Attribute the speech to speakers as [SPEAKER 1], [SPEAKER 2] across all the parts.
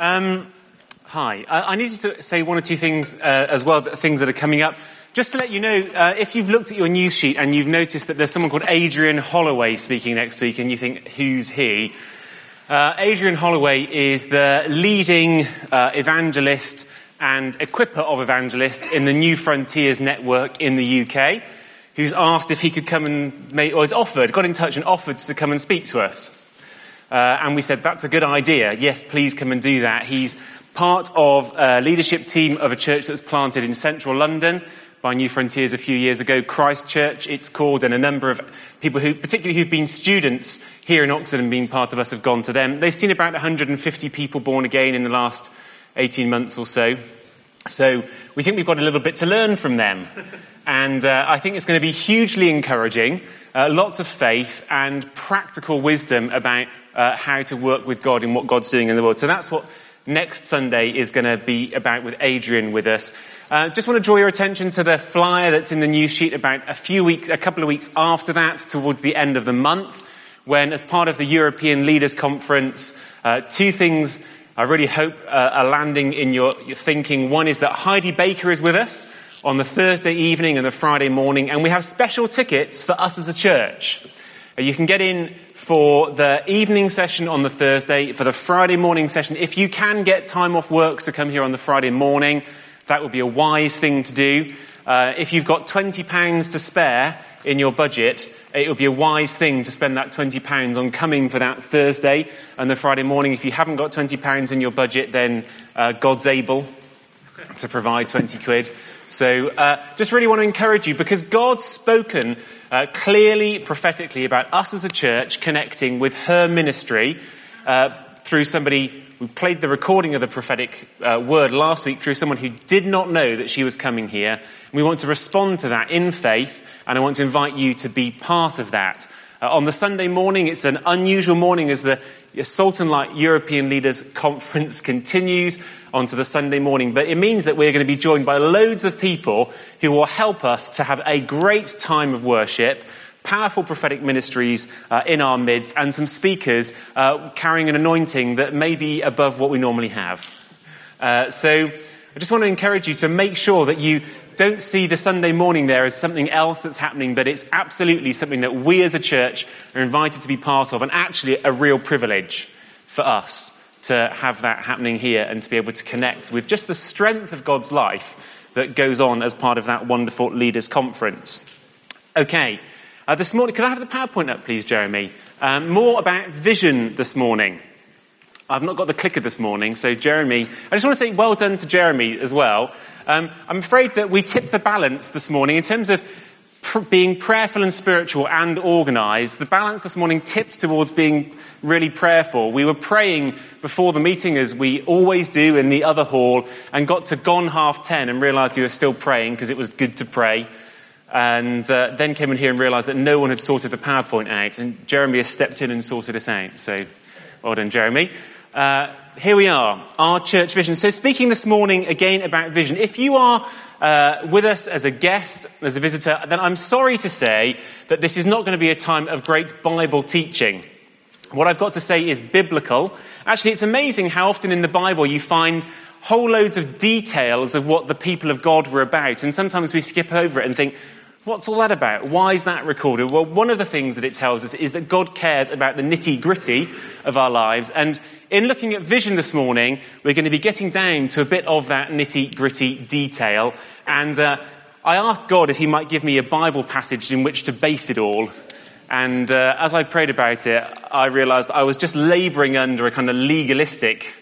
[SPEAKER 1] Um, hi. I, I needed to say one or two things uh, as well, things that are coming up. Just to let you know, uh, if you've looked at your news sheet and you've noticed that there's someone called Adrian Holloway speaking next week, and you think, who's he? Uh, Adrian Holloway is the leading uh, evangelist and equiper of evangelists in the New Frontiers network in the UK, who's asked if he could come and make, or has offered, got in touch and offered to come and speak to us. Uh, and we said, that's a good idea. Yes, please come and do that. He's part of a leadership team of a church that was planted in central London by New Frontiers a few years ago, Christ Church, it's called, and a number of people who, particularly who've been students here in Oxford and been part of us, have gone to them. They've seen about 150 people born again in the last 18 months or so. So we think we've got a little bit to learn from them. And uh, I think it's going to be hugely encouraging, uh, lots of faith and practical wisdom about uh, how to work with God in what God's doing in the world. So that's what next Sunday is going to be about with Adrian with us. Uh, just want to draw your attention to the flyer that's in the news sheet about a few weeks, a couple of weeks after that, towards the end of the month, when, as part of the European Leaders Conference, uh, two things I really hope uh, are landing in your, your thinking. One is that Heidi Baker is with us on the Thursday evening and the Friday morning, and we have special tickets for us as a church. Uh, you can get in for the evening session on the Thursday, for the Friday morning session. If you can get time off work to come here on the Friday morning, that would be a wise thing to do. Uh, if you've got £20 to spare in your budget, it would be a wise thing to spend that £20 on coming for that Thursday and the Friday morning. If you haven't got £20 in your budget, then uh, God's able to provide 20 quid. So uh, just really want to encourage you because God's spoken uh, clearly, prophetically about us as a church connecting with her ministry uh, through somebody. We played the recording of the prophetic uh, word last week through someone who did not know that she was coming here. We want to respond to that in faith, and I want to invite you to be part of that. Uh, on the Sunday morning, it's an unusual morning as the Salt and Light European Leaders Conference continues onto the Sunday morning, but it means that we're going to be joined by loads of people who will help us to have a great time of worship, powerful prophetic ministries uh, in our midst, and some speakers uh, carrying an anointing that may be above what we normally have. Uh, so I just want to encourage you to make sure that you don't see the Sunday morning there as something else that's happening, but it's absolutely something that we as a church are invited to be part of, and actually a real privilege for us to have that happening here and to be able to connect with just the strength of God's life that goes on as part of that wonderful leaders' conference. Okay, uh, this morning, could I have the PowerPoint up, please, Jeremy? Um, more about vision this morning. I've not got the clicker this morning, so Jeremy, I just want to say well done to Jeremy as well. Um, I'm afraid that we tipped the balance this morning in terms of pr- being prayerful and spiritual and organized. The balance this morning tipped towards being really prayerful. We were praying before the meeting, as we always do in the other hall, and got to gone half ten and realized we were still praying because it was good to pray. And uh, then came in here and realized that no one had sorted the PowerPoint out, and Jeremy has stepped in and sorted us out. So, well done, Jeremy. Uh, here we are, our church vision. So, speaking this morning again about vision, if you are uh, with us as a guest, as a visitor, then I'm sorry to say that this is not going to be a time of great Bible teaching. What I've got to say is biblical. Actually, it's amazing how often in the Bible you find whole loads of details of what the people of God were about, and sometimes we skip over it and think, What's all that about? Why is that recorded? Well, one of the things that it tells us is that God cares about the nitty gritty of our lives. And in looking at vision this morning, we're going to be getting down to a bit of that nitty gritty detail. And uh, I asked God if He might give me a Bible passage in which to base it all. And uh, as I prayed about it, I realized I was just laboring under a kind of legalistic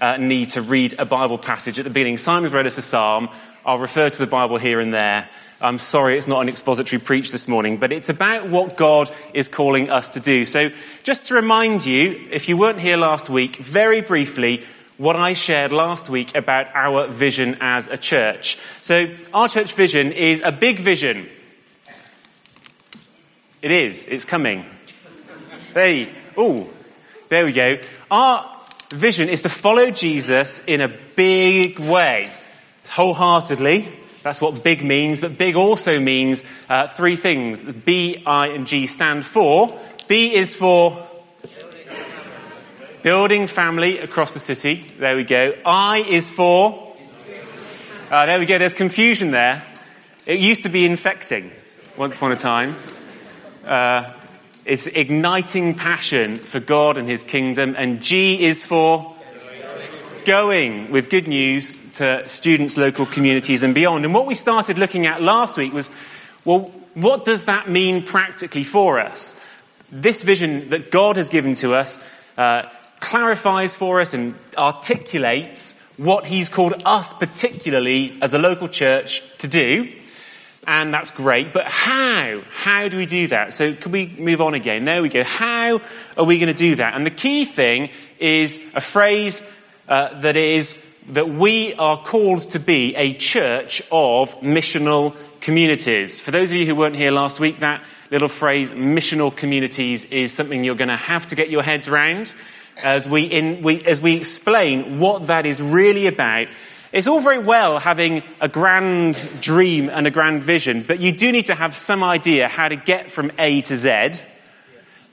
[SPEAKER 1] uh, need to read a Bible passage at the beginning. Simon's read us a psalm. I'll refer to the Bible here and there. I'm sorry it's not an expository preach this morning, but it's about what God is calling us to do. So, just to remind you, if you weren't here last week, very briefly, what I shared last week about our vision as a church. So, our church vision is a big vision. It is, it's coming. Hey, oh, there we go. Our vision is to follow Jesus in a big way, wholeheartedly that's what big means, but big also means uh, three things. B, I, and G stand for. B is for Building family across the city. There we go. I is for. Uh, there we go. There's confusion there. It used to be infecting once upon a time. Uh, it's igniting passion for God and his kingdom. And G is for going with good news to students, local communities, and beyond. And what we started looking at last week was well, what does that mean practically for us? This vision that God has given to us uh, clarifies for us and articulates what He's called us, particularly as a local church, to do. And that's great. But how? How do we do that? So, could we move on again? There we go. How are we going to do that? And the key thing is a phrase uh, that is that we are called to be a church of missional communities. For those of you who weren't here last week, that little phrase, missional communities, is something you're going to have to get your heads around as we, in, we, as we explain what that is really about. It's all very well having a grand dream and a grand vision, but you do need to have some idea how to get from A to Z.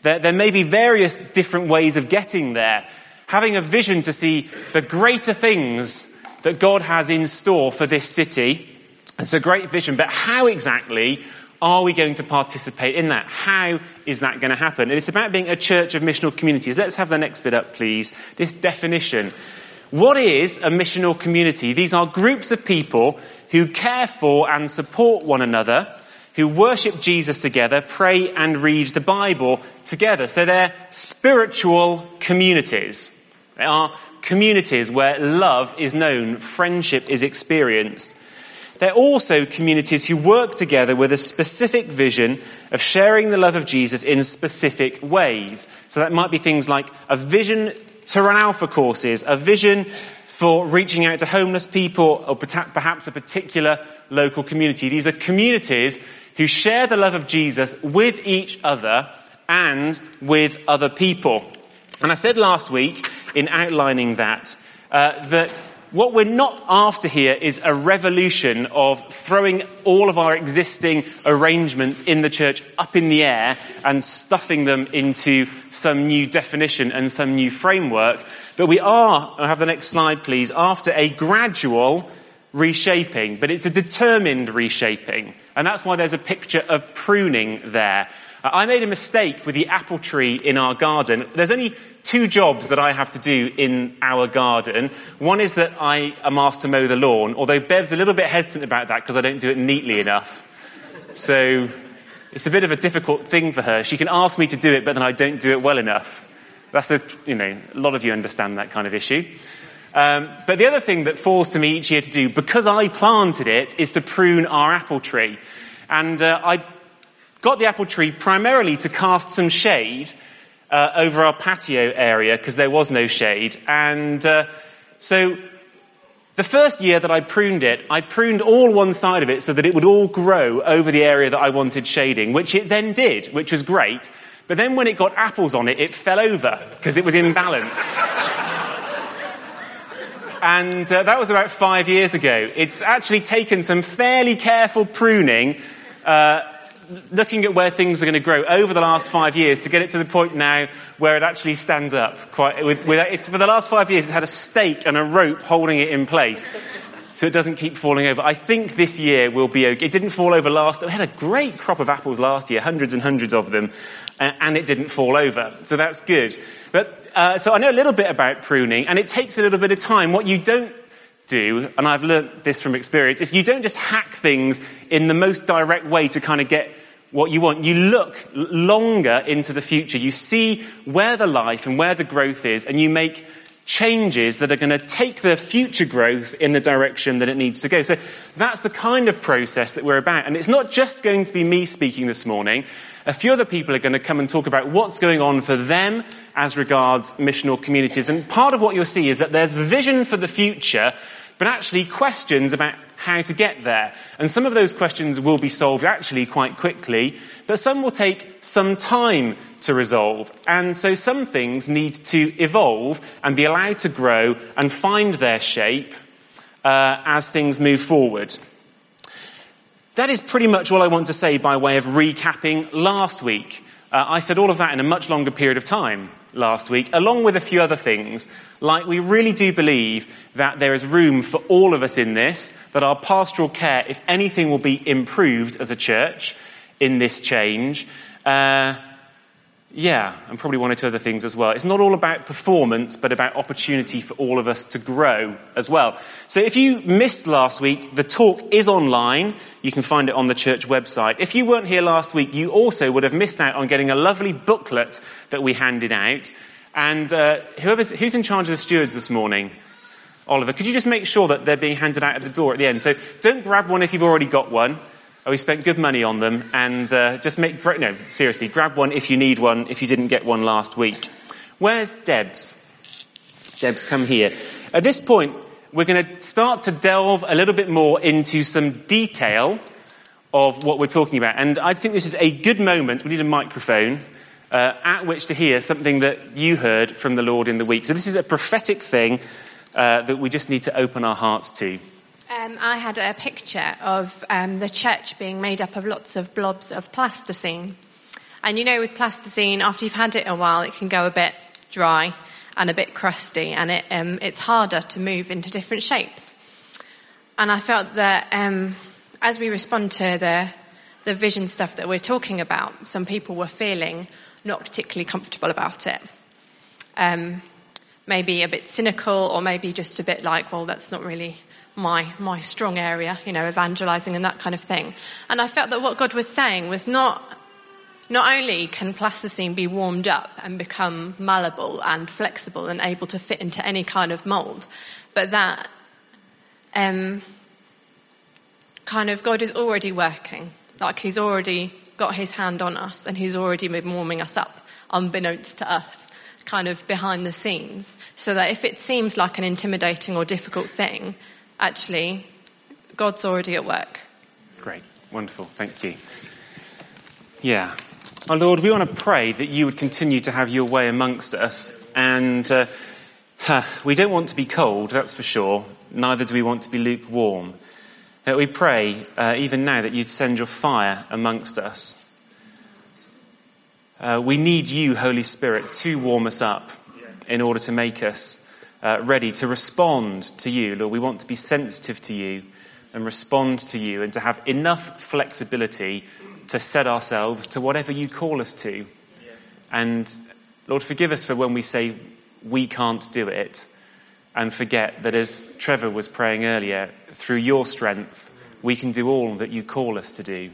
[SPEAKER 1] There, there may be various different ways of getting there. Having a vision to see the greater things that God has in store for this city it's a great vision, but how exactly are we going to participate in that? How is that going to happen? And it's about being a church of missional communities. Let's have the next bit up, please. This definition. What is a missional community? These are groups of people who care for and support one another, who worship Jesus together, pray and read the Bible together. So they're spiritual communities. They are communities where love is known, friendship is experienced. They're also communities who work together with a specific vision of sharing the love of Jesus in specific ways. So that might be things like a vision to run alpha courses, a vision for reaching out to homeless people, or perhaps a particular local community. These are communities who share the love of Jesus with each other and with other people. And I said last week in outlining that, uh, that what we're not after here is a revolution of throwing all of our existing arrangements in the church up in the air and stuffing them into some new definition and some new framework. But we are, I'll have the next slide please, after a gradual reshaping, but it's a determined reshaping. And that's why there's a picture of pruning there. I made a mistake with the apple tree in our garden. There's only two jobs that I have to do in our garden. One is that I am asked to mow the lawn, although Bev's a little bit hesitant about that because I don't do it neatly enough. So it's a bit of a difficult thing for her. She can ask me to do it, but then I don't do it well enough. That's a, you know, a lot of you understand that kind of issue. Um, but the other thing that falls to me each year to do, because I planted it, is to prune our apple tree. And uh, I got the apple tree primarily to cast some shade uh, over our patio area because there was no shade. And uh, so the first year that I pruned it, I pruned all one side of it so that it would all grow over the area that I wanted shading, which it then did, which was great. But then when it got apples on it, it fell over because it was imbalanced. and uh, that was about five years ago. It's actually taken some fairly careful pruning uh, looking at where things are going to grow over the last five years to get it to the point now where it actually stands up. Quite, with, with, it's, for the last five years, it's had a stake and a rope holding it in place so it doesn't keep falling over. I think this year will be okay. It didn't fall over last. We had a great crop of apples last year, hundreds and hundreds of them, and it didn't fall over. So that's good. But uh, so I know a little bit about pruning, and it takes a little bit of time. What you don't do, and I've learnt this from experience, is you don't just hack things in the most direct way to kind of get what you want. You look longer into the future. You see where the life and where the growth is, and you make changes that are going to take the future growth in the direction that it needs to go. So that's the kind of process that we're about. And it's not just going to be me speaking this morning. A few other people are going to come and talk about what's going on for them as regards missional communities. And part of what you'll see is that there's vision for the future, but actually questions about how to get there. And some of those questions will be solved actually quite quickly, but some will take some time to resolve. And so some things need to evolve and be allowed to grow and find their shape uh, as things move forward. That is pretty much all I want to say by way of recapping last week. Uh, I said all of that in a much longer period of time last week, along with a few other things. Like, we really do believe that there is room for all of us in this, that our pastoral care, if anything, will be improved as a church in this change. Uh, yeah, and probably one or two other things as well. It's not all about performance, but about opportunity for all of us to grow as well. So if you missed last week, the talk is online. You can find it on the church website. If you weren't here last week, you also would have missed out on getting a lovely booklet that we handed out. And uh, whoever's, who's in charge of the stewards this morning? Oliver, could you just make sure that they're being handed out at the door at the end? So don't grab one if you've already got one. We spent good money on them, and uh, just make, no, seriously, grab one if you need one, if you didn't get one last week. Where's Debs? Debs, come here. At this point, we're going to start to delve a little bit more into some detail of what we're talking about. And I think this is a good moment, we need a microphone, uh, at which to hear something that you heard from the Lord in the week. So this is a prophetic thing uh, that we just need to open our hearts to.
[SPEAKER 2] Um, I had a picture of um, the church being made up of lots of blobs of plasticine. And you know, with plasticine, after you've had it a while, it can go a bit dry and a bit crusty, and it, um, it's harder to move into different shapes. And I felt that um, as we respond to the, the vision stuff that we're talking about, some people were feeling not particularly comfortable about it. Um, maybe a bit cynical, or maybe just a bit like, well, that's not really my, my strong area, you know, evangelizing and that kind of thing. And I felt that what God was saying was not, not only can plasticine be warmed up and become malleable and flexible and able to fit into any kind of mold, but that um, kind of God is already working. Like He's already got His hand on us and He's already been warming us up, unbeknownst to us, kind of behind the scenes. So that if it seems like an intimidating or difficult thing, actually, God's already at work.
[SPEAKER 1] Great, wonderful, thank you. Yeah. Our Lord, we want to pray that you would continue to have your way amongst us. And uh, huh, we don't want to be cold, that's for sure. Neither do we want to be lukewarm. Uh, we pray, uh, even now, that you'd send your fire amongst us. Uh, we need you, Holy Spirit, to warm us up in order to make us uh, ready to respond to you. Lord, we want to be sensitive to you and respond to you and to have enough flexibility to set ourselves to whatever you call us to. And Lord, forgive us for when we say we can't do it and forget that, as Trevor was praying earlier, through your strength, we can do all that you call us to do.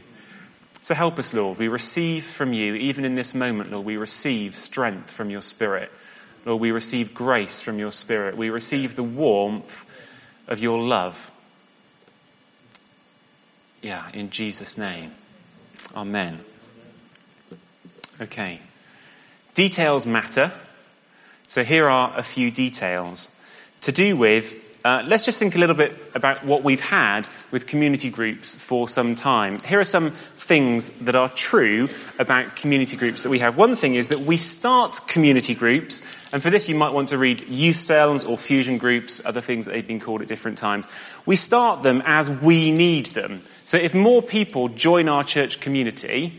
[SPEAKER 1] So help us, Lord. We receive from you, even in this moment, Lord, we receive strength from your Spirit. Lord, we receive grace from your Spirit. We receive the warmth of your love. Yeah, in Jesus' name. Amen. Okay. Details matter. So here are a few details to do with uh, let's just think a little bit about what we've had with community groups for some time. Here are some things that are true about community groups that we have. One thing is that we start community groups, and for this you might want to read youth cells or fusion groups, other things that they've been called at different times. We start them as we need them. So if more people join our church community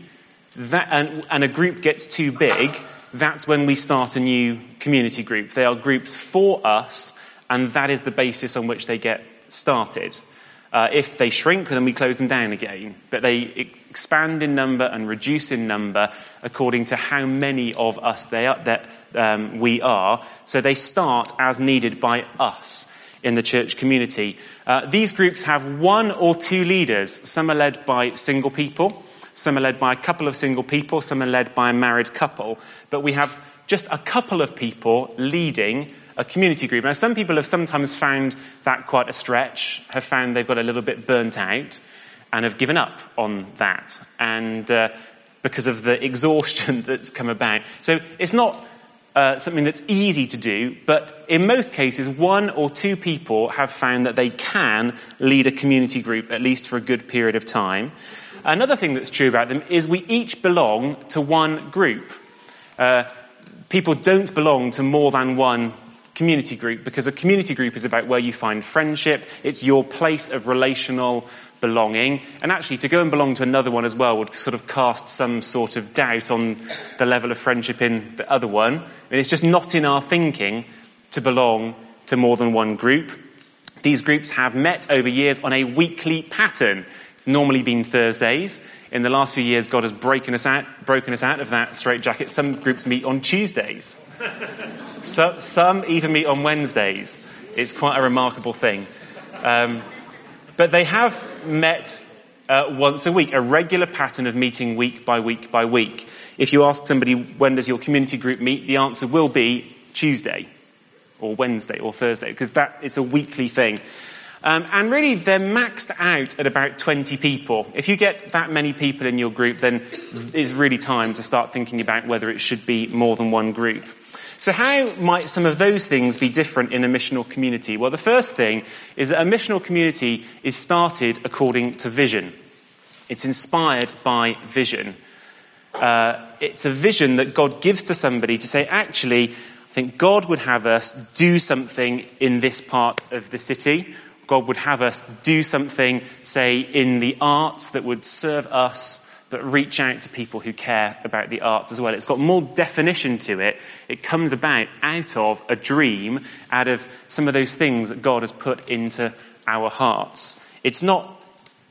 [SPEAKER 1] that, and, and a group gets too big, that's when we start a new community group. They are groups for us and that is the basis on which they get started. Uh, if they shrink, then we close them down again. But they expand in number and reduce in number according to how many of us they are, that um, we are. So they start as needed by us in the church community. Uh, these groups have one or two leaders. Some are led by single people, some are led by a couple of single people, some are led by a married couple. But we have just a couple of people leading a community group. Now, some people have sometimes found that quite a stretch, have found they've got a little bit burnt out, and have given up on that, and uh, because of the exhaustion that's come about. So it's not uh, something that's easy to do, but in most cases, one or two people have found that they can lead a community group, at least for a good period of time. Another thing that's true about them is we each belong to one group. Uh, people don't belong to more than one community group because a community group is about where you find friendship, it's your place of relational belonging. And actually, to go and belong to another one as well would sort of cast some sort of doubt on the level of friendship in the other one. I mean, it's just not in our thinking to belong to more than one group. These groups have met over years on a weekly pattern. It's normally been Thursdays. In the last few years, God has broken us out, broken us out of that straitjacket. Some groups meet on Tuesdays. So, some even meet on Wednesdays. It's quite a remarkable thing. Um, but they have met uh, once a week, a regular pattern of meeting week by week by week. If you ask somebody, when does your community group meet, the answer will be Tuesday or Wednesday or Thursday, because that is a weekly thing. Um, and really, they're maxed out at about 20 people. If you get that many people in your group, then it's really time to start thinking about whether it should be more than one group. So, how might some of those things be different in a missional community? Well, the first thing is that a missional community is started according to vision, it's inspired by vision. Uh, it's a vision that God gives to somebody to say, actually, I think God would have us do something in this part of the city. God would have us do something, say, in the arts that would serve us but reach out to people who care about the arts as well. It's got more definition to it. It comes about out of a dream, out of some of those things that God has put into our hearts. It's not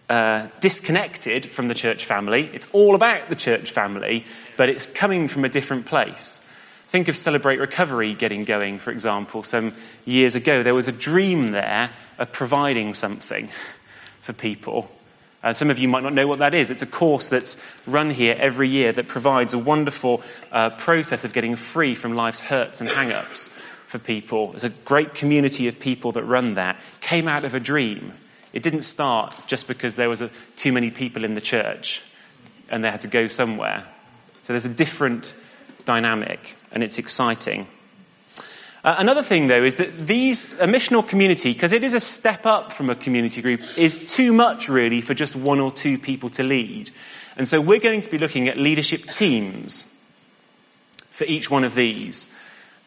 [SPEAKER 1] uh, disconnected from the church family. It's all about the church family, but it's coming from a different place. Think of Celebrate Recovery getting going, for example, some years ago. There was a dream there of providing something for people uh, some of you might not know what that is. It's a course that's run here every year that provides a wonderful uh, process of getting free from life's hurts and hang ups for people. There's a great community of people that run that. Came out of a dream. It didn't start just because there was a, too many people in the church and they had to go somewhere. So there's a different dynamic, and it's exciting. Uh, another thing, though, is that these, a missional community, because it is a step up from a community group, is too much really for just one or two people to lead. And so we're going to be looking at leadership teams for each one of these.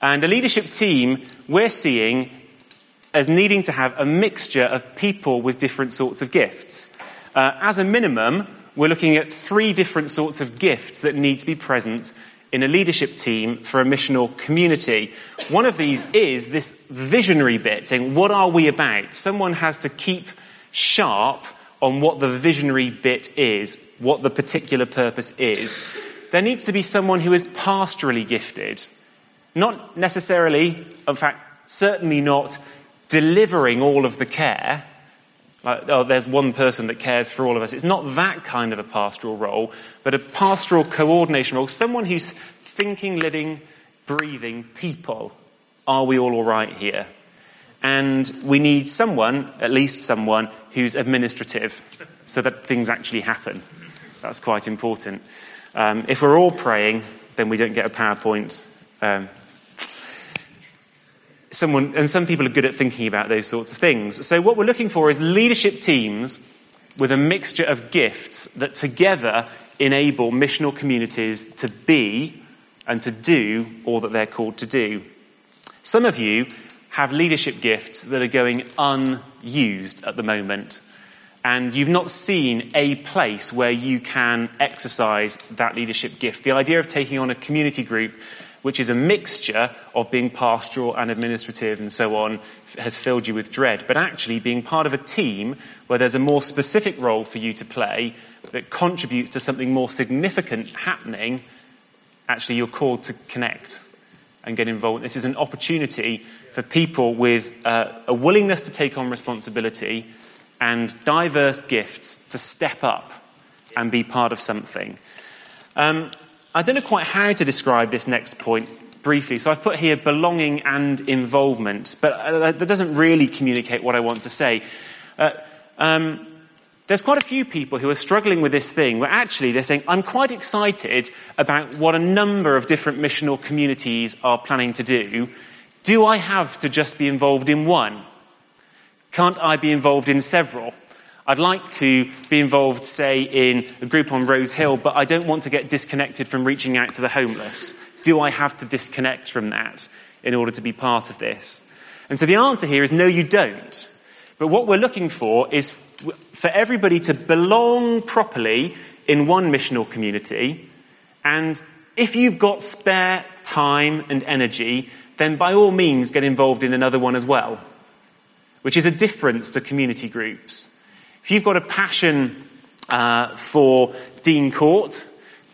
[SPEAKER 1] And a leadership team we're seeing as needing to have a mixture of people with different sorts of gifts. Uh, as a minimum, we're looking at three different sorts of gifts that need to be present in a leadership team for a missional community. One of these is this visionary bit, saying, What are we about? Someone has to keep sharp on what the visionary bit is, what the particular purpose is. There needs to be someone who is pastorally gifted. Not necessarily, in fact, certainly not delivering all of the care, like, oh, there's one person that cares for all of us. It's not that kind of a pastoral role, but a pastoral coordination role. Someone who's thinking, living, breathing people. Are we all all right here? And we need someone, at least someone, who's administrative so that things actually happen. That's quite important. Um, if we're all praying, then we don't get a PowerPoint um, someone, and some people are good at thinking about those sorts of things. So, what we're looking for is leadership teams with a mixture of gifts that together enable missional communities to be and to do all that they're called to do. Some of you have leadership gifts that are going unused at the moment, and you've not seen a place where you can exercise that leadership gift. The idea of taking on a community group which is a mixture of being pastoral and administrative and so on, has filled you with dread. But actually, being part of a team where there's a more specific role for you to play that contributes to something more significant happening, actually, you're called to connect and get involved. This is an opportunity for people with uh, a willingness to take on responsibility and diverse gifts to step up and be part of something. Um, I don't know quite how to describe this next point briefly, so I've put here belonging and involvement, but uh, that doesn't really communicate what I want to say. Uh, um, there's quite a few people who are struggling with this thing where actually they're saying, I'm quite excited about what a number of different missional communities are planning to do. Do I have to just be involved in one? Can't I be involved in several? I'd like to be involved, say, in a group on Rose Hill, but I don't want to get disconnected from reaching out to the homeless. Do I have to disconnect from that? in order to be part of this? And so the answer here is no, you don't. But what we're looking for is for everybody to belong properly in one missional community. And if you've got spare time and energy, then by all means get involved in another one as well, which is a difference to community groups. If you've got a passion uh, for Dean Court,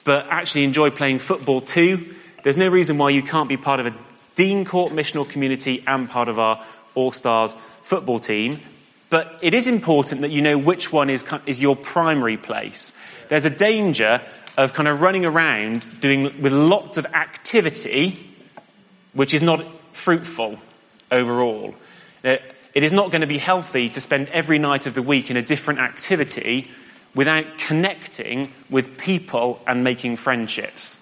[SPEAKER 1] but actually enjoy playing football too, there's no reason why you can't be part of a Dean Court missional community and part of our All Stars football team. But it is important that you know which one is, is your primary place. There's a danger of kind of running around doing with lots of activity, which is not fruitful overall. It is not going to be healthy to spend every night of the week in a different activity without connecting with people and making friendships.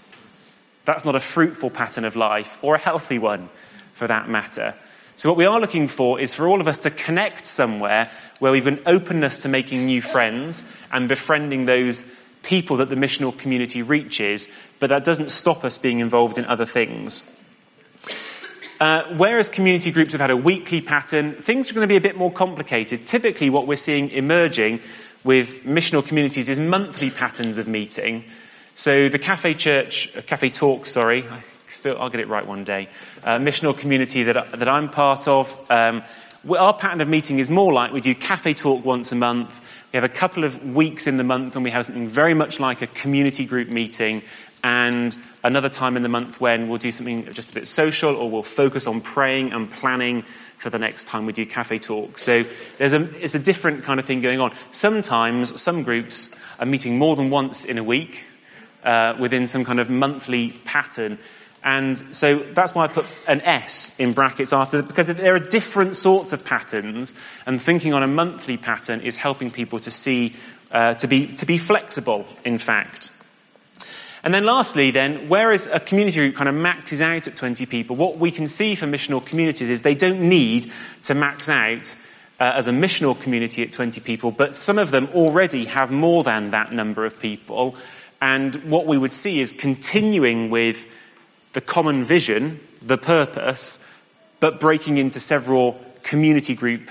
[SPEAKER 1] That's not a fruitful pattern of life, or a healthy one for that matter. So, what we are looking for is for all of us to connect somewhere where we've an openness to making new friends and befriending those people that the missional community reaches, but that doesn't stop us being involved in other things. Uh, whereas community groups have had a weekly pattern, things are going to be a bit more complicated. Typically, what we're seeing emerging with missional communities is monthly patterns of meeting. So the Cafe Church, uh, Cafe Talk, sorry, I still, I'll get it right one day, uh, missional community that, that I'm part of, um, our pattern of meeting is more like we do Cafe Talk once a month. We have a couple of weeks in the month when we have something very much like a community group meeting, and another time in the month when we'll do something just a bit social or we'll focus on praying and planning for the next time we do cafe talk. So there's a, it's a different kind of thing going on. Sometimes some groups are meeting more than once in a week uh, within some kind of monthly pattern. And so that's why I put an S in brackets after, because there are different sorts of patterns, and thinking on a monthly pattern is helping people to see, uh, to, be, to be flexible, in fact. And then lastly, then, whereas a community group kind of maxes out at 20 people, what we can see for missional communities is they don't need to max out uh, as a missional community at 20 people, but some of them already have more than that number of people. And what we would see is continuing with the common vision, the purpose, but breaking into several community group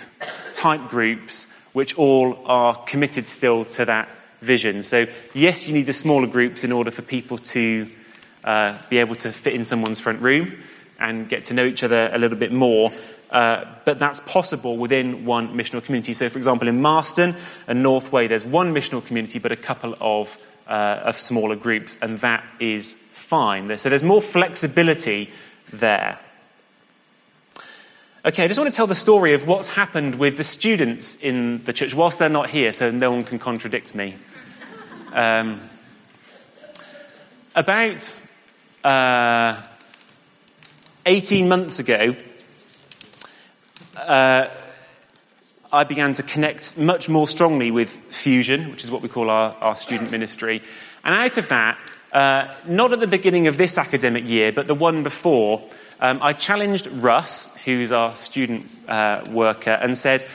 [SPEAKER 1] type groups, which all are committed still to that vision. So, yes, you need the smaller groups in order for people to uh, be able to fit in someone's front room and get to know each other a little bit more. Uh, but that's possible within one missional community. So, for example, in Marston and Northway, there's one missional community, but a couple of, uh, of smaller groups, and that is fine. So, there's more flexibility there. Okay, I just want to tell the story of what's happened with the students in the church whilst they're not here, so no one can contradict me. Um, about uh, 18 months ago, uh, I began to connect much more strongly with Fusion, which is what we call our, our student ministry. And out of that, uh, not at the beginning of this academic year, but the one before, um, I challenged Russ, who's our student uh, worker, and said,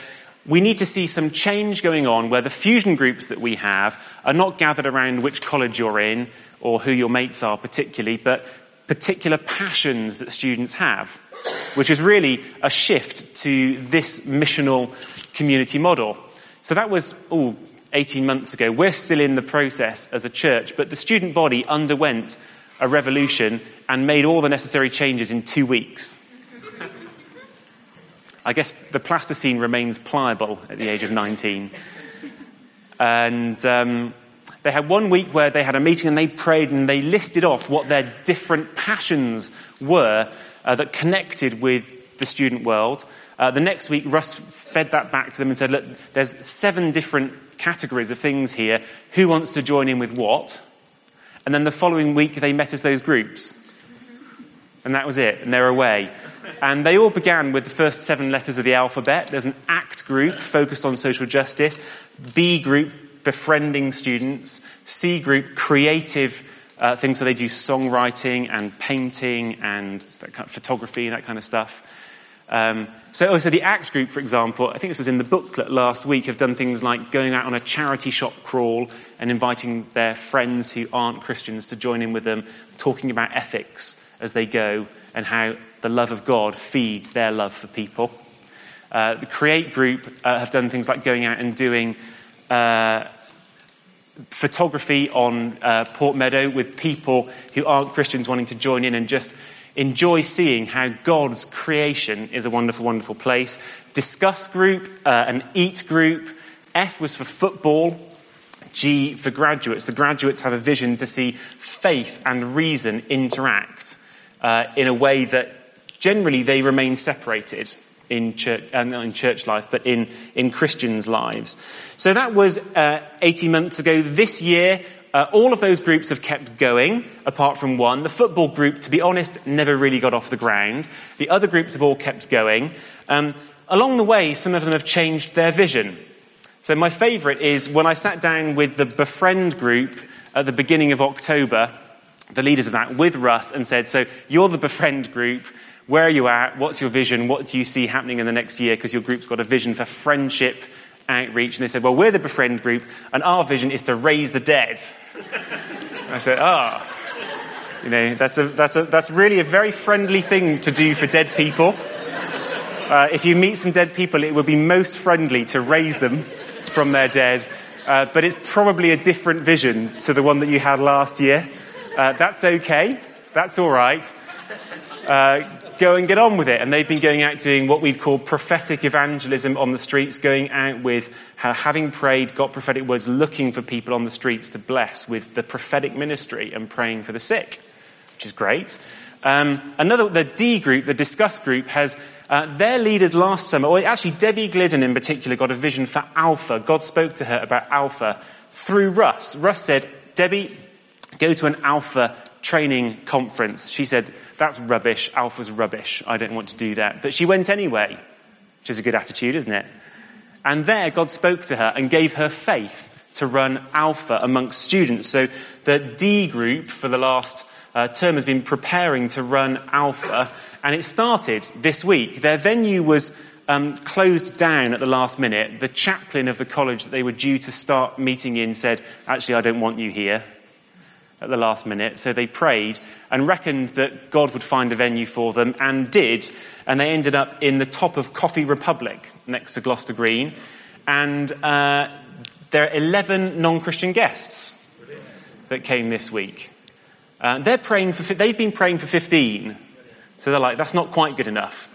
[SPEAKER 1] we need to see some change going on where the fusion groups that we have are not gathered around which college you're in or who your mates are, particularly, but particular passions that students have, which is really a shift to this missional community model. So that was, oh, 18 months ago. We're still in the process as a church, but the student body underwent a revolution and made all the necessary changes in two weeks. I guess the plasticine remains pliable at the age of 19. And um, they had one week where they had a meeting and they prayed and they listed off what their different passions were uh, that connected with the student world. Uh, the next week, Russ fed that back to them and said, Look, there's seven different categories of things here. Who wants to join in with what? And then the following week, they met as those groups. And that was it, and they're away. And they all began with the first seven letters of the alphabet. There's an ACT group focused on social justice, B group befriending students, C group creative uh, things, so they do songwriting and painting and kind of photography and that kind of stuff. Um, so, oh, so the ACT group, for example, I think this was in the booklet last week, have done things like going out on a charity shop crawl and inviting their friends who aren't Christians to join in with them, talking about ethics as they go and how the love of God feeds their love for people. Uh, the Create group uh, have done things like going out and doing uh, photography on uh, Port Meadow with people who aren't Christians wanting to join in and just enjoy seeing how God's creation is a wonderful, wonderful place. Discuss group, uh, an eat group. F was for football. G for graduates. The graduates have a vision to see faith and reason interact uh, in a way that generally they remain separated in church, uh, not in church life, but in, in Christians' lives. So that was uh, 18 months ago. This year, uh, all of those groups have kept going, apart from one. The football group, to be honest, never really got off the ground. The other groups have all kept going. Um, along the way, some of them have changed their vision. So, my favourite is when I sat down with the Befriend group at the beginning of October, the leaders of that, with Russ, and said, So, you're the Befriend group. Where are you at? What's your vision? What do you see happening in the next year? Because your group's got a vision for friendship outreach. And they said, Well, we're the Befriend group, and our vision is to raise the dead. I said, Ah. Oh. You know, that's, a, that's, a, that's really a very friendly thing to do for dead people. Uh, if you meet some dead people, it would be most friendly to raise them from their dead. Uh, but it's probably a different vision to the one that you had last year. Uh, that's okay. That's all right. Uh, go and get on with it. And they've been going out doing what we'd call prophetic evangelism on the streets, going out with having prayed, got prophetic words, looking for people on the streets to bless with the prophetic ministry and praying for the sick, which is great. Um, another, the D group, the Discuss group, has uh, their leaders last summer, or actually Debbie Glidden in particular, got a vision for Alpha. God spoke to her about Alpha through Russ. Russ said, Debbie, go to an Alpha training conference. She said, that's rubbish. Alpha's rubbish. I don't want to do that. But she went anyway, which is a good attitude, isn't it? And there, God spoke to her and gave her faith to run Alpha amongst students. So the D group for the last uh, term has been preparing to run Alpha, and it started this week. Their venue was um, closed down at the last minute. The chaplain of the college that they were due to start meeting in said, Actually, I don't want you here at the last minute. So they prayed and reckoned that God would find a venue for them and did. And they ended up in the top of Coffee Republic next to Gloucester Green. And uh, there are 11 non Christian guests that came this week. Uh, they're praying for, they've been praying for 15. So they're like, that's not quite good enough.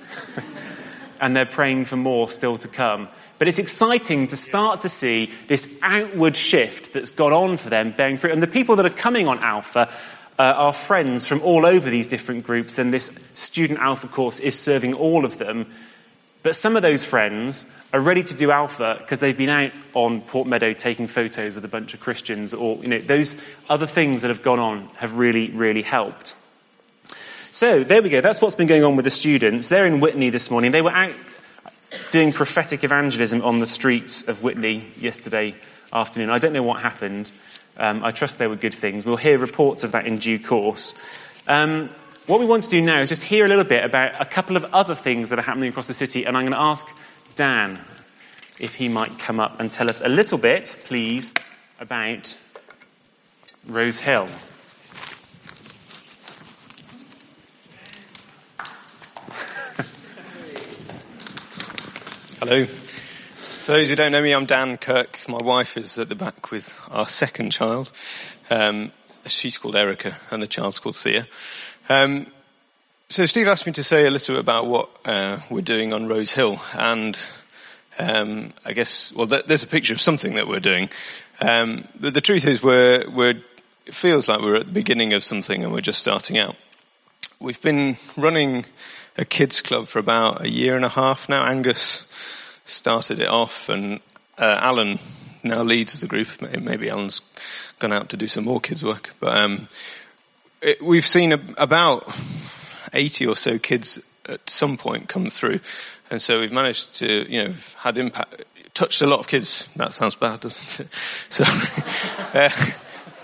[SPEAKER 1] and they're praying for more still to come. But it's exciting to start to see this outward shift that's gone on for them bearing fruit. And the people that are coming on Alpha uh, are friends from all over these different groups, and this student Alpha course is serving all of them. But some of those friends are ready to do Alpha because they've been out on Port Meadow taking photos with a bunch of Christians, or you know, those other things that have gone on have really, really helped. So there we go. That's what's been going on with the students. They're in Witney this morning. They were out doing prophetic evangelism on the streets of Witney yesterday afternoon. I don't know what happened. Um, I trust there were good things. We'll hear reports of that in due course. Um, what we want to do now is just hear a little bit about a couple of other things that are happening across the city, and I'm going to ask Dan if he might come up and tell us a little bit, please, about Rose Hill.
[SPEAKER 3] Hello. For those who don't know me, I'm Dan Kirk. My wife is at the back with our second child. Um, she's called Erica, and the child's called Thea. Um, so Steve asked me to say a little bit about what uh, we're doing on Rose Hill, and um, I guess well, th- there's a picture of something that we're doing. Um, but the truth is, we're, we're, it feels like we're at the beginning of something, and we're just starting out. We've been running a kids club for about a year and a half now. Angus started it off, and uh, Alan now leads the group. Maybe Alan's gone out to do some more kids' work, but um, it, we've seen a, about 80 or so kids at some point come through, and so we've managed to, you know, had impact, touched a lot of kids. That sounds bad, doesn't it? Sorry. uh,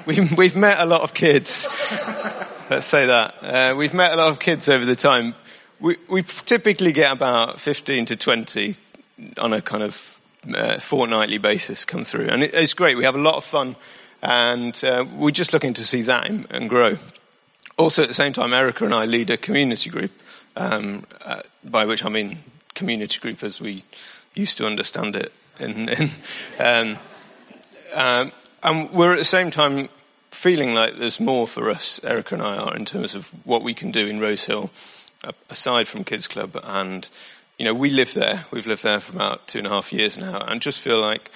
[SPEAKER 3] we, we've met a lot of kids. Let's say that. Uh, we've met a lot of kids over the time, we, we typically get about 15 to 20 on a kind of uh, fortnightly basis come through. And it, it's great. We have a lot of fun. And uh, we're just looking to see that and grow. also, at the same time, Erica and I lead a community group, um, uh, by which I mean community group as we used to understand it. In, in, um, um, and we're at the same time feeling like there's more for us, Erica and I are, in terms of what we can do in Rose Rosehill, aside from Kids Club. And, you know, we live there. We've lived there for about two and a half years now, and just feel like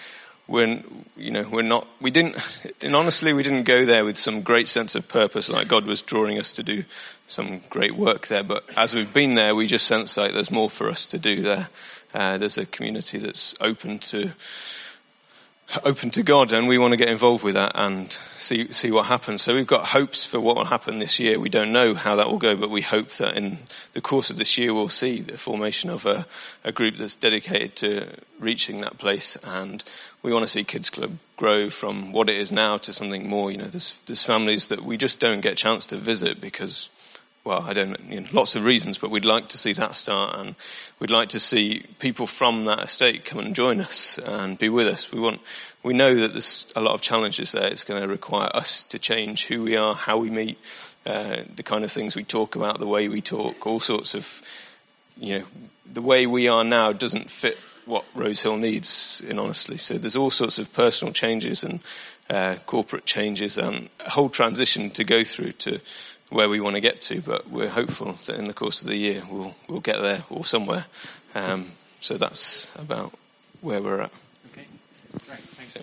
[SPEAKER 3] we're, you know, we're not, we didn't, and honestly, we didn't go there with some great sense of purpose, like God was drawing us to do some great work there. But as we've been there, we just sense like there's more for us to do there. Uh, there's a community that's open to, open to God, and we want to get involved with that and see see what happens. So we've got hopes for what will happen this year. We don't know how that will go, but we hope that in the course of this year we'll see the formation of a, a group that's dedicated to reaching that place. And we want to see Kids Club grow from what it is now to something more. You know, there's there's families that we just don't get a chance to visit because well, I don't you know, lots of reasons, but we'd like to see that start, and we'd like to see people from that estate come and join us and be with us. We want, we know that there's a lot of challenges there. It's going to require us to change who we are, how we meet, uh, the kind of things we talk about, the way we talk, all sorts of, you know, the way we are now doesn't fit what Rose Hill needs, in honestly. So there's all sorts of personal changes and uh, corporate changes and a whole transition to go through to where we want to get to, but we're hopeful that in the course of the year we'll, we'll get there or somewhere. Um, so that's about where we're at.
[SPEAKER 1] Okay, great. Thanks so.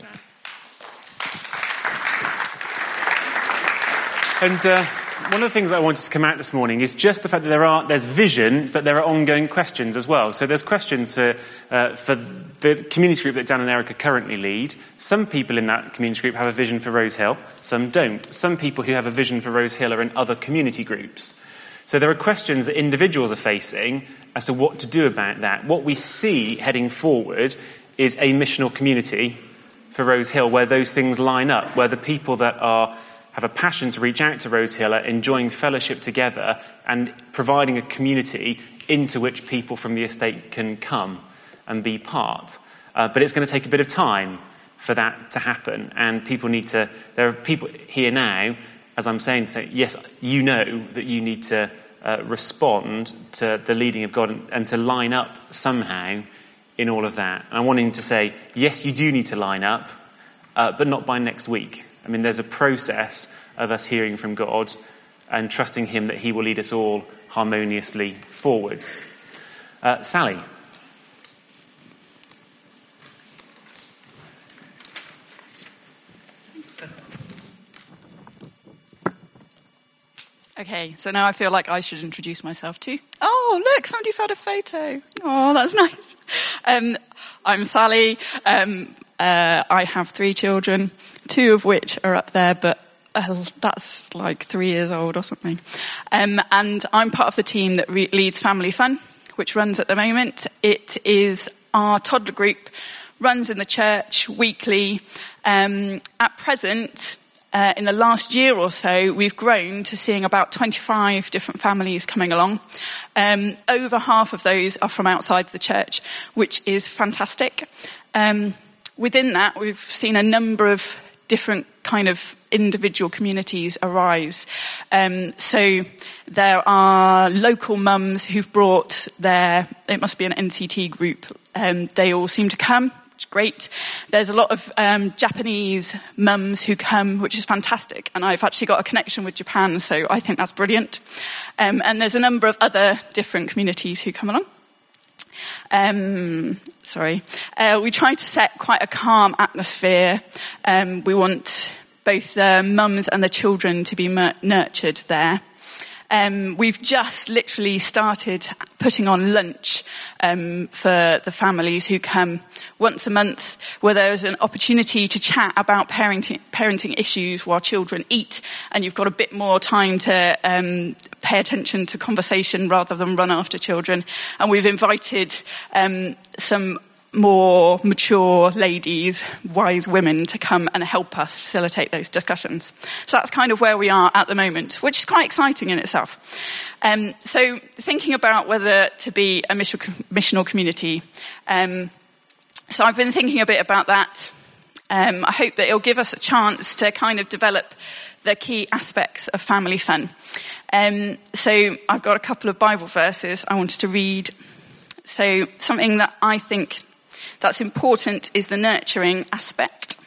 [SPEAKER 1] And uh, one of the things I wanted to come out this morning is just the fact that there are there's vision, but there are ongoing questions as well. So there's questions for uh, for the community group that Dan and Erica currently lead. Some people in that community group have a vision for Rose Hill, some don't. Some people who have a vision for Rose Hill are in other community groups. So there are questions that individuals are facing as to what to do about that. What we see heading forward is a missional community for Rose Hill where those things line up, where the people that are have a passion to reach out to Rose Hill are enjoying fellowship together and providing a community into which people from the estate can come and be part. Uh, but it's going to take a bit of time for that to happen, and people need to. There are people here now, as I'm saying, say, yes, you know that you need to uh, respond to the leading of God and, and to line up somehow in all of that. And I'm wanting to say, yes, you do need to line up, uh, but not by next week. I mean, there's a process of us hearing from God and trusting Him that He will lead us all harmoniously forwards. Uh, Sally.
[SPEAKER 4] Okay, so now I feel like I should introduce myself too. Oh, look, somebody found a photo. Oh, that's nice. Um, I'm Sally. Um, uh, I have three children, two of which are up there, but uh, that's like three years old or something. Um, and I'm part of the team that re- leads Family Fun, which runs at the moment. It is our toddler group, runs in the church weekly. Um, at present, uh, in the last year or so, we've grown to seeing about 25 different families coming along. Um, over half of those are from outside the church, which is fantastic. Um, within that, we've seen a number of different kind of individual communities arise. Um, so there are local mums who've brought their, it must be an NCT group, um, they all seem to come. Which is great. There's a lot of um, Japanese mums who come, which is fantastic. And I've actually got a connection with Japan, so I think that's brilliant. Um, and there's a number of other different communities who come along. Um, sorry. Uh, we try to set quite a calm atmosphere. Um, we want both the mums and the children to be nurtured there. Um, we've just literally started putting on lunch um, for the families who come once a month, where there's an opportunity to chat about parenting, parenting issues while children eat, and you've got a bit more time to um, pay attention to conversation rather than run after children. And we've invited um, some more mature ladies, wise women to come and help us facilitate those discussions. So that's kind of where we are at the moment, which is quite exciting in itself. Um, so thinking about whether to be a missional community. Um, so I've been thinking a bit about that. Um, I hope that it'll give us a chance to kind of develop the key aspects of family fun. Um, so I've got a couple of Bible verses I wanted to read. So something that I think that's important is the nurturing aspect.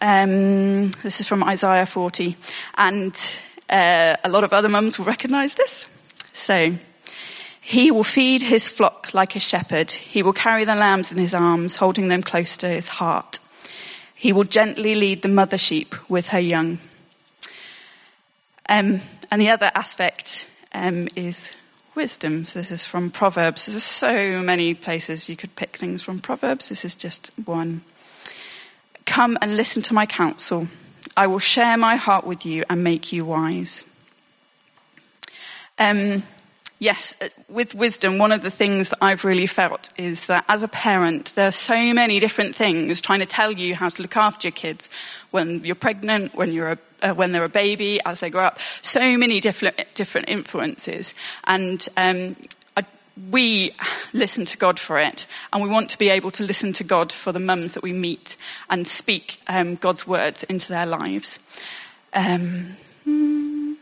[SPEAKER 4] Um, this is from Isaiah 40, and uh, a lot of other mums will recognize this. So, he will feed his flock like a shepherd. He will carry the lambs in his arms, holding them close to his heart. He will gently lead the mother sheep with her young. Um, and the other aspect um, is wisdom. So this is from Proverbs. There's so many places you could pick things from Proverbs. This is just one. Come and listen to my counsel. I will share my heart with you and make you wise. Um, yes, uh, with wisdom, one of the things that I've really felt is that as a parent, there are so many different things trying to tell you how to look after your kids when you're pregnant, when you're a uh, when they're a baby, as they grow up. So many different different influences, and um, we listen to God for it, and we want to be able to listen to God for the mums that we meet and speak um, God's words into their lives. Um, hmm.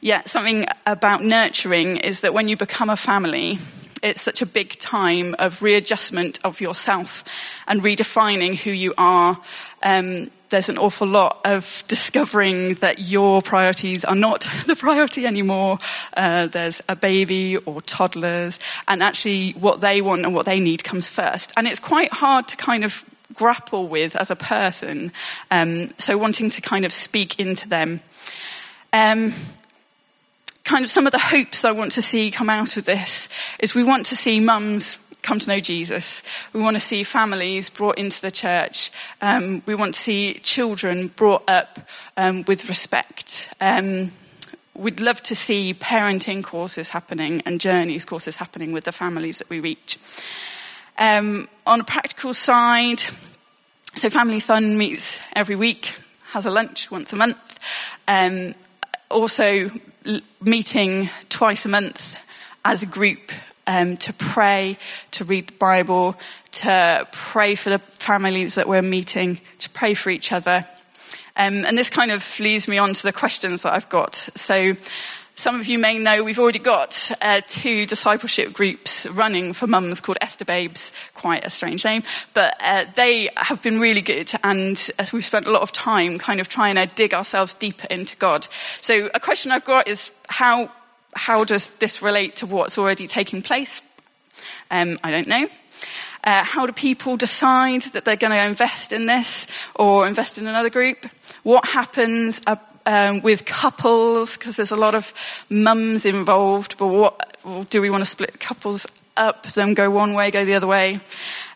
[SPEAKER 4] yeah, something about nurturing is that when you become a family, it's such a big time of readjustment of yourself and redefining who you are. Um, there's an awful lot of discovering that your priorities are not the priority anymore. Uh, there's a baby or toddlers, and actually what they want and what they need comes first. And it's quite hard to kind of grapple with as a person. Um, so wanting to kind of speak into them. Um, kind of some of the hopes that I want to see come out of this is we want to see mums come to know Jesus. We want to see families brought into the church. Um, we want to see children brought up um, with respect. Um, we'd love to see parenting courses happening and journeys courses happening with the families that we reach. Um, on a practical side, so Family Fun meets every week, has a lunch once a month. Um, also, meeting twice a month as a group um, to pray, to read the Bible, to pray for the families that we're meeting, to pray for each other. Um, and this kind of leads me on to the questions that I've got. So, some of you may know we've already got uh, two discipleship groups running for mums called Esther Babes, quite a strange name, but uh, they have been really good and as we've spent a lot of time kind of trying to dig ourselves deeper into God. So a question I've got is how how does this relate to what's already taking place? Um, I don't know. Uh, how do people decide that they're going to invest in this or invest in another group? What happens uh, um, with couples? Because there's a lot of mums involved, but what do we want to split couples up, them go one way, go the other way?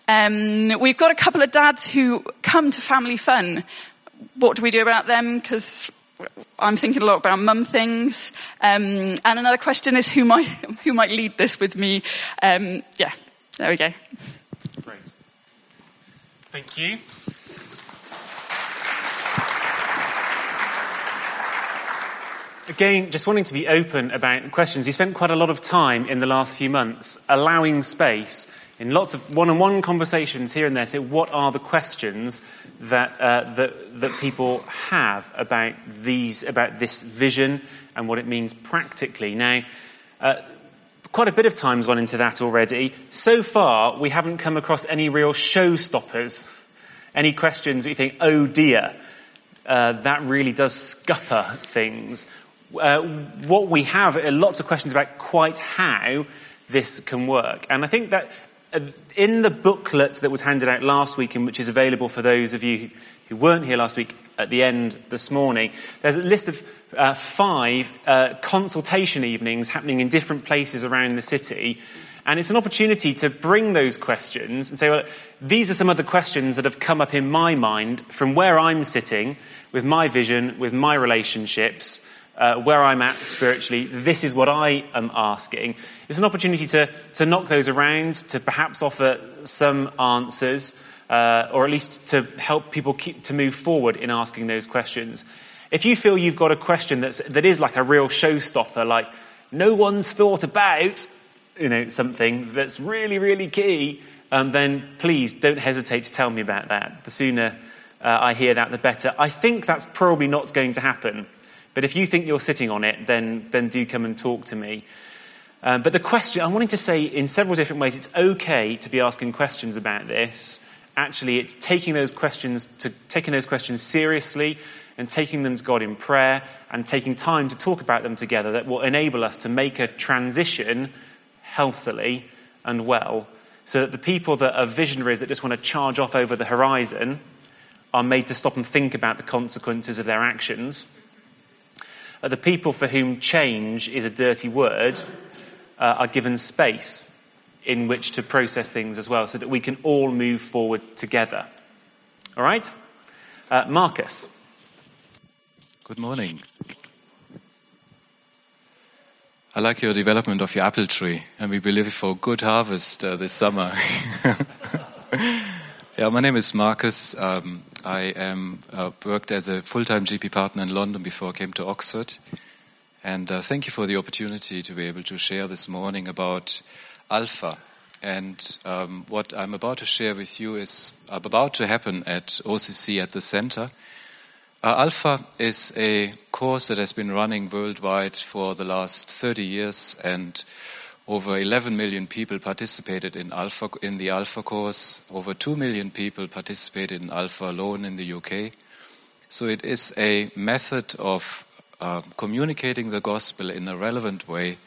[SPEAKER 4] Um, we've got a couple of dads who come to family fun. What do we do about them? Because I'm thinking a lot about mum things. Um, and another question is who might, who might lead this with me? Um, yeah, there we go.
[SPEAKER 1] Great. Thank you. Again, just wanting to be open about questions. You spent quite a lot of time in the last few months allowing space in lots of one-on-one conversations here and there, say what are the questions that, uh, that, that people have about these, about this vision and what it means practically. Now, uh, quite a bit of time's gone into that already. So far, we haven't come across any real showstoppers, any questions that you think, oh dear, uh, that really does scupper things. Uh, what we have are lots of questions about quite how this can work. And I think that uh, in the booklet that was handed out last week, and which is available for those of you who weren't here last week at the end this morning, there's a list of uh, five uh, consultation evenings happening in different places around the city. And it's an opportunity to bring those questions and say, well, these are some of the questions that have come up in my mind from where I'm sitting, with my vision, with my relationships, uh, where I'm at spiritually. This is what I am asking. It's an opportunity to, to knock those around, to perhaps offer some answers, uh, or at least to help people keep, to move forward in asking those questions. If you feel you've got a question that's, that is like a real showstopper, like no one's thought about, you know, something that's really, really key, um, then please don't hesitate to tell me about that. The sooner uh, I hear that, the better. I think that's probably not going to happen. But if you think you're sitting on it, then, then do come and talk to me. Um, but the question, I'm wanting to say in several different ways, it's okay to be asking questions about this. Actually, it's taking those questions, to, taking those questions seriously and taking them to God in prayer and taking time to talk about them together that will enable us to make a transition healthily and well so that the people that are visionaries that just want to charge off over the horizon are made to stop and think about the consequences of their actions. Uh, the people for whom change is a dirty word uh, are given space in which to process things as well so that we can all move forward together. All right? Uh, Marcus.
[SPEAKER 5] Good morning. I like your development of your apple tree, and we believe for a good harvest uh, this summer. yeah, my name is Marcus. Um, I am uh, worked as a full-time GP partner in London before I came to Oxford, and uh, thank you for the opportunity to be able to share this morning about Alpha. And um, what I'm about to share with you is about to happen at OCC at the center. Uh, Alpha is a course that has been running worldwide for the last 30 years, and over 11 million people participated in Alpha in the Alpha course. Over 2 million people participated in Alpha alone in the UK. So it is a method of uh, communicating the gospel in a relevant way,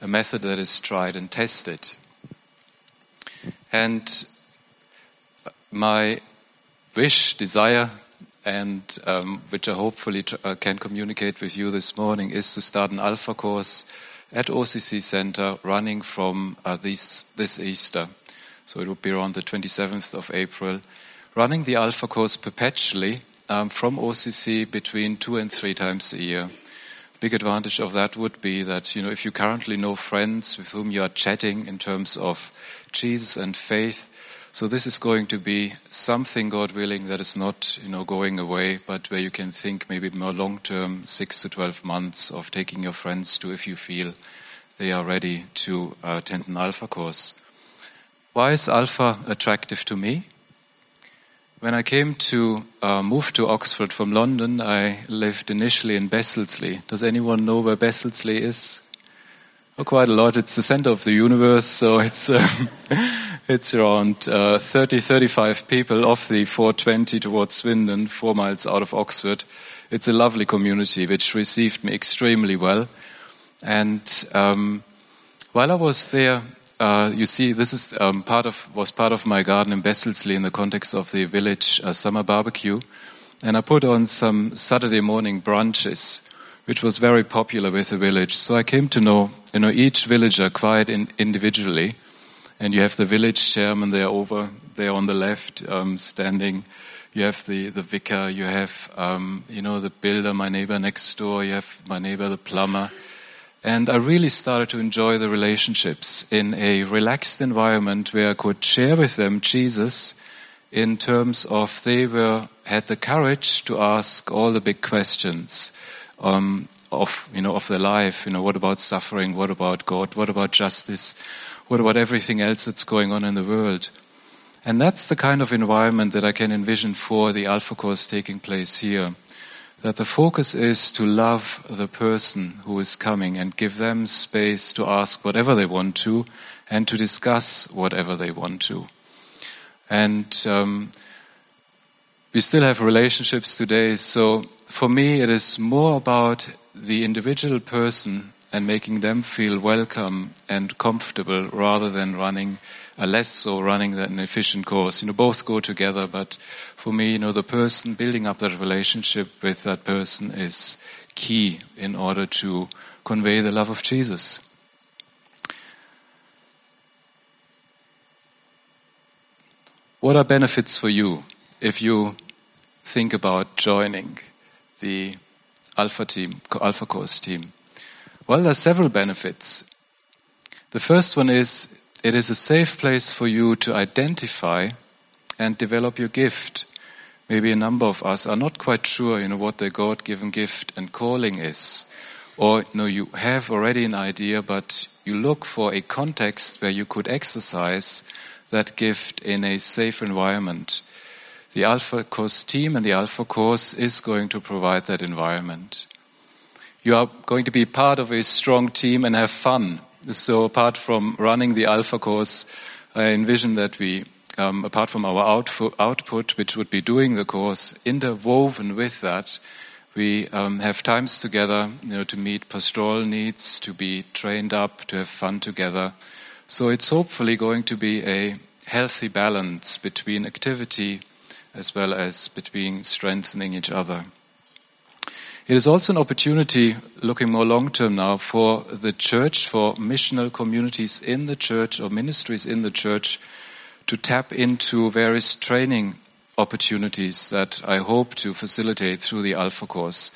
[SPEAKER 5] a method that is tried and tested. And my wish, desire, and um, which I hopefully tr- uh, can communicate with you this morning, is to start an Alpha course at OCC Center running from uh, this, this Easter. So it will be around the 27th of April, running the Alpha course perpetually um, from OCC between two and three times a year. The big advantage of that would be that you know if you currently know friends with whom you are chatting in terms of Jesus and faith, so this is going to be something, God willing, that is not, you know, going away, but where you can think maybe more long term, six to twelve months of taking your friends to if you feel they are ready to uh, attend an Alpha course. Why is Alpha attractive to me? When I came to uh, move to Oxford from London, I lived initially in Besselsleigh. Does anyone know where Besselsleigh is? Oh, quite a lot. It's the center of the universe, so it's. Um, It's around uh, 30, 35 people off the 420 towards Swindon, four miles out of Oxford. It's a lovely community which received me extremely well. And um, while I was there, uh, you see, this is um, part of was part of my garden in Besselsleigh in the context of the village uh, summer barbecue, and I put on some Saturday morning brunches, which was very popular with the village. So I came to know, you know, each villager quite in, individually, and you have the village chairman there over there on the left um, standing. You have the, the vicar, you have, um, you know, the builder, my neighbor next door, you have my neighbor, the plumber. And I really started to enjoy the relationships in a relaxed environment where I could share with them Jesus in terms of they were had the courage to ask all the big questions um, of you know of their life. You know, what about suffering? What about God? What about justice? What about everything else that's going on in the world? And that's the kind of environment that I can envision for the Alpha Course taking place here. That the focus is to love the person who is coming and give them space to ask whatever they want to and to discuss whatever they want to. And um, we still have relationships today, so for me it is more about the individual person and making them feel welcome and comfortable rather than running a less so running an efficient course. You know, both go together, but for me, you know, the person building up that relationship with that person is key in order to convey the love of Jesus. What are benefits for you if you think about joining the Alpha team, Alpha Course team? Well, there are several benefits. The first one is it is a safe place for you to identify and develop your gift. Maybe a number of us are not quite sure, you know, what their God-given gift and calling is, or you know, you have already an idea, but you look for a context where you could exercise that gift in a safe environment. The Alpha Course team and the Alpha Course is going to provide that environment. You are going to be part of a strong team and have fun. So, apart from running the Alpha Course, I envision that we, um, apart from our output, which would be doing the course, interwoven with that, we um, have times together you know, to meet pastoral needs, to be trained up, to have fun together. So it's hopefully going to be a healthy balance between activity as well as between strengthening each other. It is also an opportunity, looking more long term now, for the church, for missional communities in the church or ministries in the church to tap into various training opportunities that I hope to facilitate through the Alpha course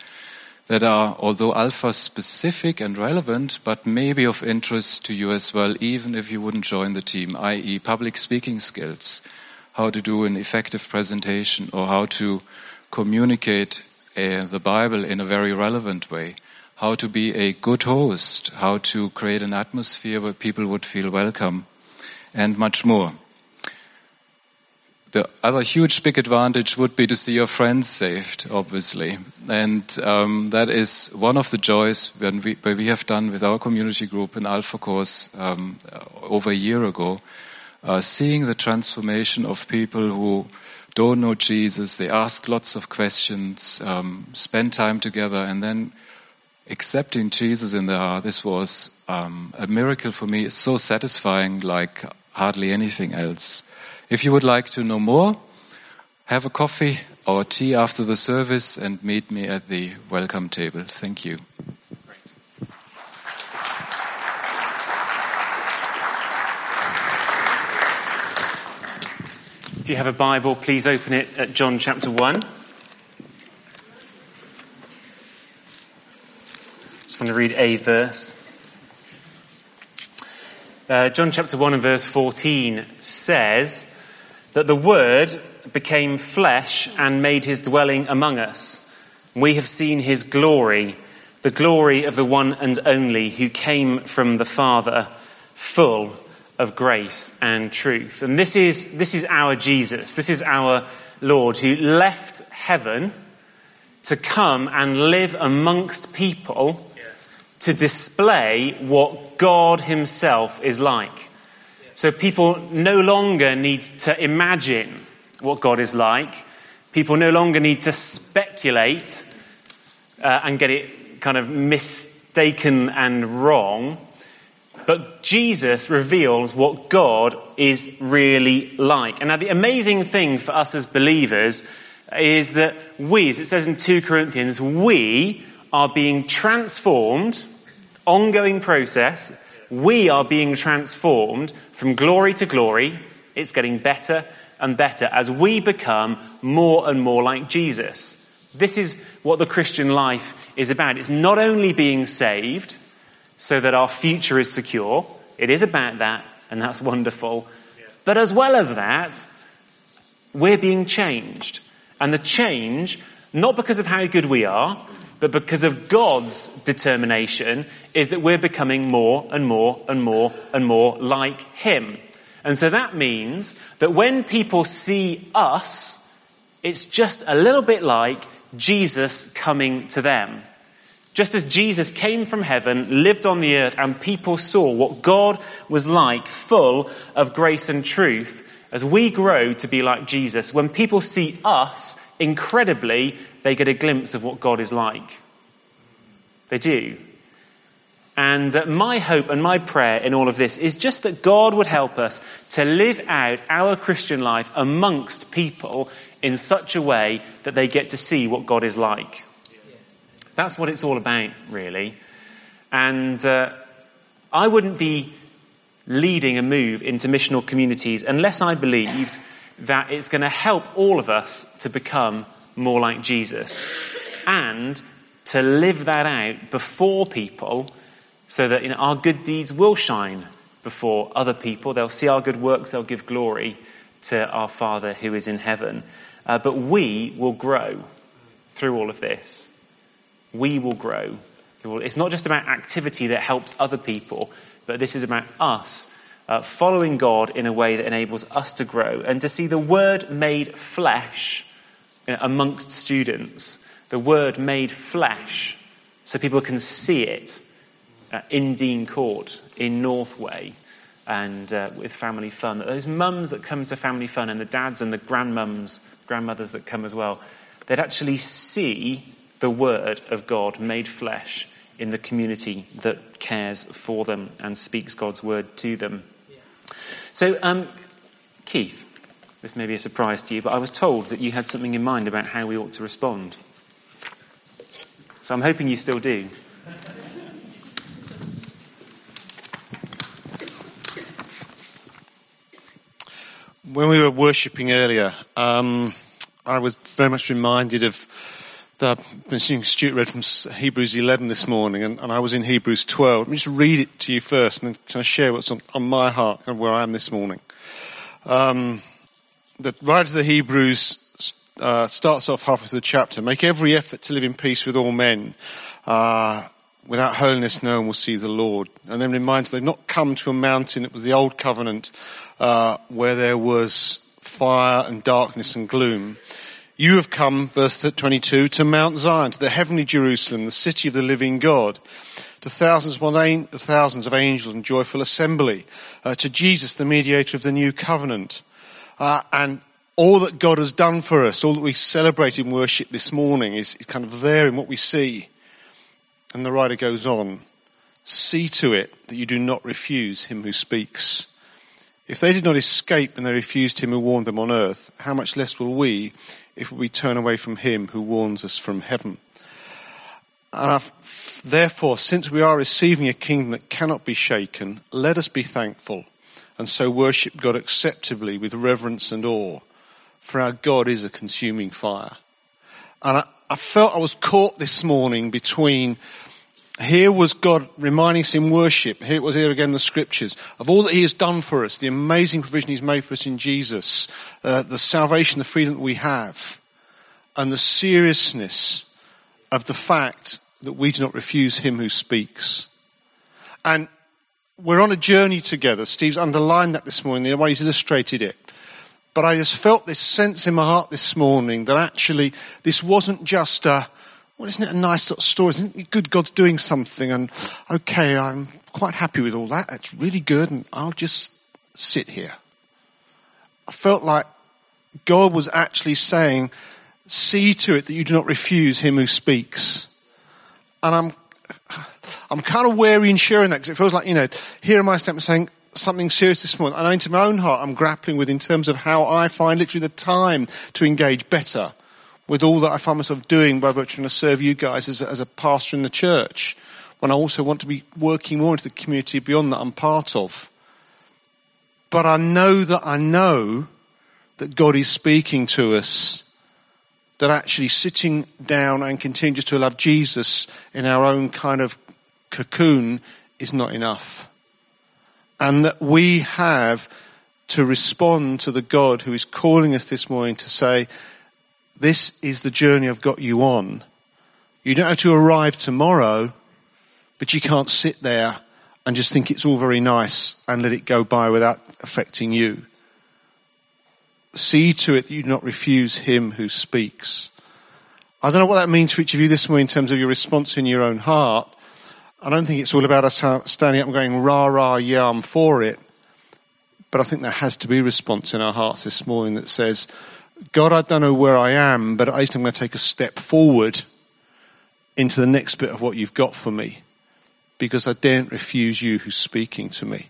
[SPEAKER 5] that are, although Alpha specific and relevant, but maybe of interest to you as well, even if you wouldn't join the team, i.e., public speaking skills, how to do an effective presentation, or how to communicate uh, the Bible in a very relevant way, how to be a good host, how to create an atmosphere where people would feel welcome, and much more. The other huge big advantage would be to see your friends saved, obviously. And um, that is one of the joys when we, when we have done with our community group in Alpha Course um, over a year ago, uh, seeing the transformation of people who don't know Jesus, they ask lots of questions, um, spend time together, and then accepting Jesus in their heart. This was um, a miracle for me. It's so satisfying, like hardly anything else. If you would like to know more, have a coffee or tea after the service and meet me at the welcome table. Thank you.
[SPEAKER 1] If you have a Bible, please open it at John chapter 1. Just want to read a verse. Uh, John chapter 1 and verse 14 says, that the Word became flesh and made his dwelling among us. We have seen his glory, the glory of the one and only who came from the Father, full of grace and truth. And this is, this is our Jesus. This is our Lord who left heaven to come and live amongst people to display what God Himself is like. So people no longer need to imagine what God is like. People no longer need to speculate uh, and get it kind of mistaken and wrong. But Jesus reveals what God is really like. And now, the amazing thing for us as believers is that we, as it says in 2 Corinthians, we are being transformed, ongoing process, we are being transformed from glory to glory. It's getting better and better as we become more and more like Jesus. This is what the Christian life is about. It's not only being saved so that our future is secure, it is about that, and that's wonderful. But as well as that, we're being changed. And the change, not because of how good we are, but because of God's determination, is that we're becoming more and more and more and more like Him. And so that means that when people see us, it's just a little bit like Jesus coming to them. Just as Jesus came from heaven, lived on the earth, and people saw what God was like, full of grace and truth, as we grow to be like Jesus, when people see us, incredibly, they get a glimpse of what God is like. They do. And uh, my hope and my prayer in all of this is just that God would help us to live out our Christian life amongst people in such a way that they get to see what God is like. That's what it's all about, really. And uh, I wouldn't be leading a move into missional communities unless I believed that it's going to help all of us to become more like Jesus and to live that out before people so that you know, our good deeds will shine before other people. They'll see our good works, they'll give glory to our Father who is in heaven. Uh, but we will grow through all of this. We will grow. It's not just about activity that helps other people but this is about us uh, following God in a way that enables us to grow and to see the Word made flesh you know, amongst students, the Word made flesh, so people can see it uh, in Dean Court, in Northway, and uh, with family fun. Those mums that come to family fun, and the dads and the grandmums, grandmothers that come as well, they'd actually see the Word of God made flesh in the community that cares for them and speaks God's Word to them. So, um, Keith, this may be a surprise to you, but I was told that you had something in mind about how we ought to respond. So I'm hoping you still do.
[SPEAKER 6] When we were worshipping earlier, um, I was very much reminded of the Stuart read from Hebrews 11 this morning, and, and, I was in Hebrews 12. Let me just read it to you first, and then can I share what's on, on my heart and where I am this morning? Um, the writer of the Hebrews uh, starts off half of the chapter. Make every effort to live in peace with all men. Uh, without holiness, no one will see the Lord. And then reminds they've not come to a mountain. It was the old covenant uh, where there was fire and darkness and gloom. You have come, verse 22, to Mount Zion, to the heavenly Jerusalem, the city of the living God, to thousands of thousands of angels in joyful assembly, uh, to Jesus, the mediator of the new covenant, uh, and all that God has done for us, all that we celebrate in worship this morning is, is kind of there in what we see. And the writer goes on, see to it that you do not refuse him who speaks. If they did not escape and they refused him who warned them on earth, how much less will we if we turn away from him who warns us from heaven. And therefore, since we are receiving a kingdom that cannot be shaken, let us be thankful and so worship God acceptably with reverence and awe, for our God is a consuming fire. And I, I felt I was caught this morning between here was God reminding us in worship. Here it was here again the scriptures of all that He has done for us, the amazing provision He's made for us in Jesus, uh, the salvation, the freedom that we have, and the seriousness of the fact that we do not refuse Him who speaks. And we're on a journey together. Steve's underlined that this morning, the way he's illustrated it. But I just felt this sense in my heart this morning that actually this wasn't just a well, isn't it a nice little story? Isn't it good God's doing something? And okay, I'm quite happy with all that. It's really good, and I'll just sit here. I felt like God was actually saying, See to it that you do not refuse him who speaks. And I'm, I'm kind of wary in sharing that because it feels like, you know, here am I saying something serious this morning. And into my own heart, I'm grappling with in terms of how I find literally the time to engage better with all that I find myself doing by virtue of serve you guys as as a pastor in the church, when I also want to be working more into the community beyond that I'm part of. But I know that I know that God is speaking to us, that actually sitting down and continuing to love Jesus in our own kind of cocoon is not enough. And that we have to respond to the God who is calling us this morning to say, this is the journey I've got you on. You don't have to arrive tomorrow, but you can't sit there and just think it's all very nice and let it go by without affecting you. See to it that you do not refuse him who speaks. I don't know what that means for each of you this morning in terms of your response in your own heart. I don't think it's all about us standing up and going, rah, rah, yeah, I'm for it. But I think there has to be a response in our hearts this morning that says, God, I don't know where I am, but at least I'm going to take a step forward into the next bit of what you've got for me because I daren't refuse you who's speaking to me.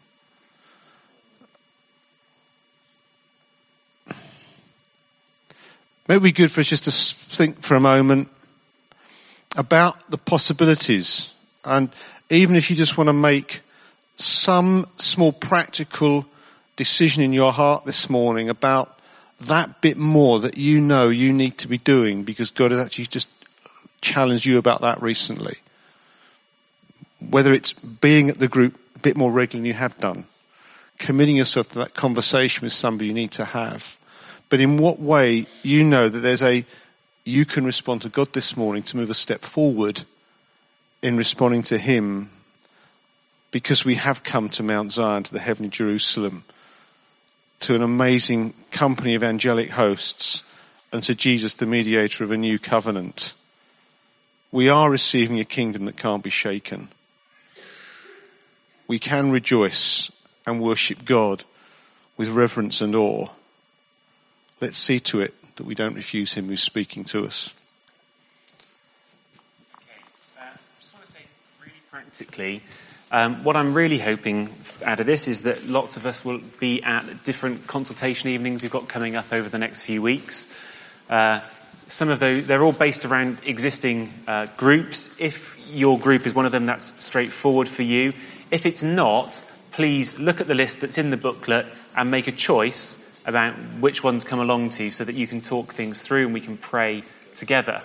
[SPEAKER 6] Maybe be good for us just to think for a moment about the possibilities. And even if you just want to make some small practical decision in your heart this morning about that bit more that you know you need to be doing because God has actually just challenged you about that recently. Whether it's being at the group a bit more regularly than you have done, committing yourself to that conversation with somebody you need to have, but in what way you know that there's a you can respond to God this morning to move a step forward in responding to Him because we have come to Mount Zion, to the heavenly Jerusalem, to an amazing company of angelic hosts, and to Jesus, the mediator of a new covenant. We are receiving a kingdom that can't be shaken. We can rejoice and worship God with reverence and awe. Let's see to it that we don't refuse Him who's speaking to us.
[SPEAKER 1] Okay. Uh, just want to say really practically, um, what I'm really hoping out of this is that lots of us will be at different consultation evenings we've got coming up over the next few weeks. Uh, some of those, they're all based around existing uh, groups. If your group is one of them, that's straightforward for you. If it's not, please look at the list that's in the booklet and make a choice about which ones come along to you so that you can talk things through and we can pray together.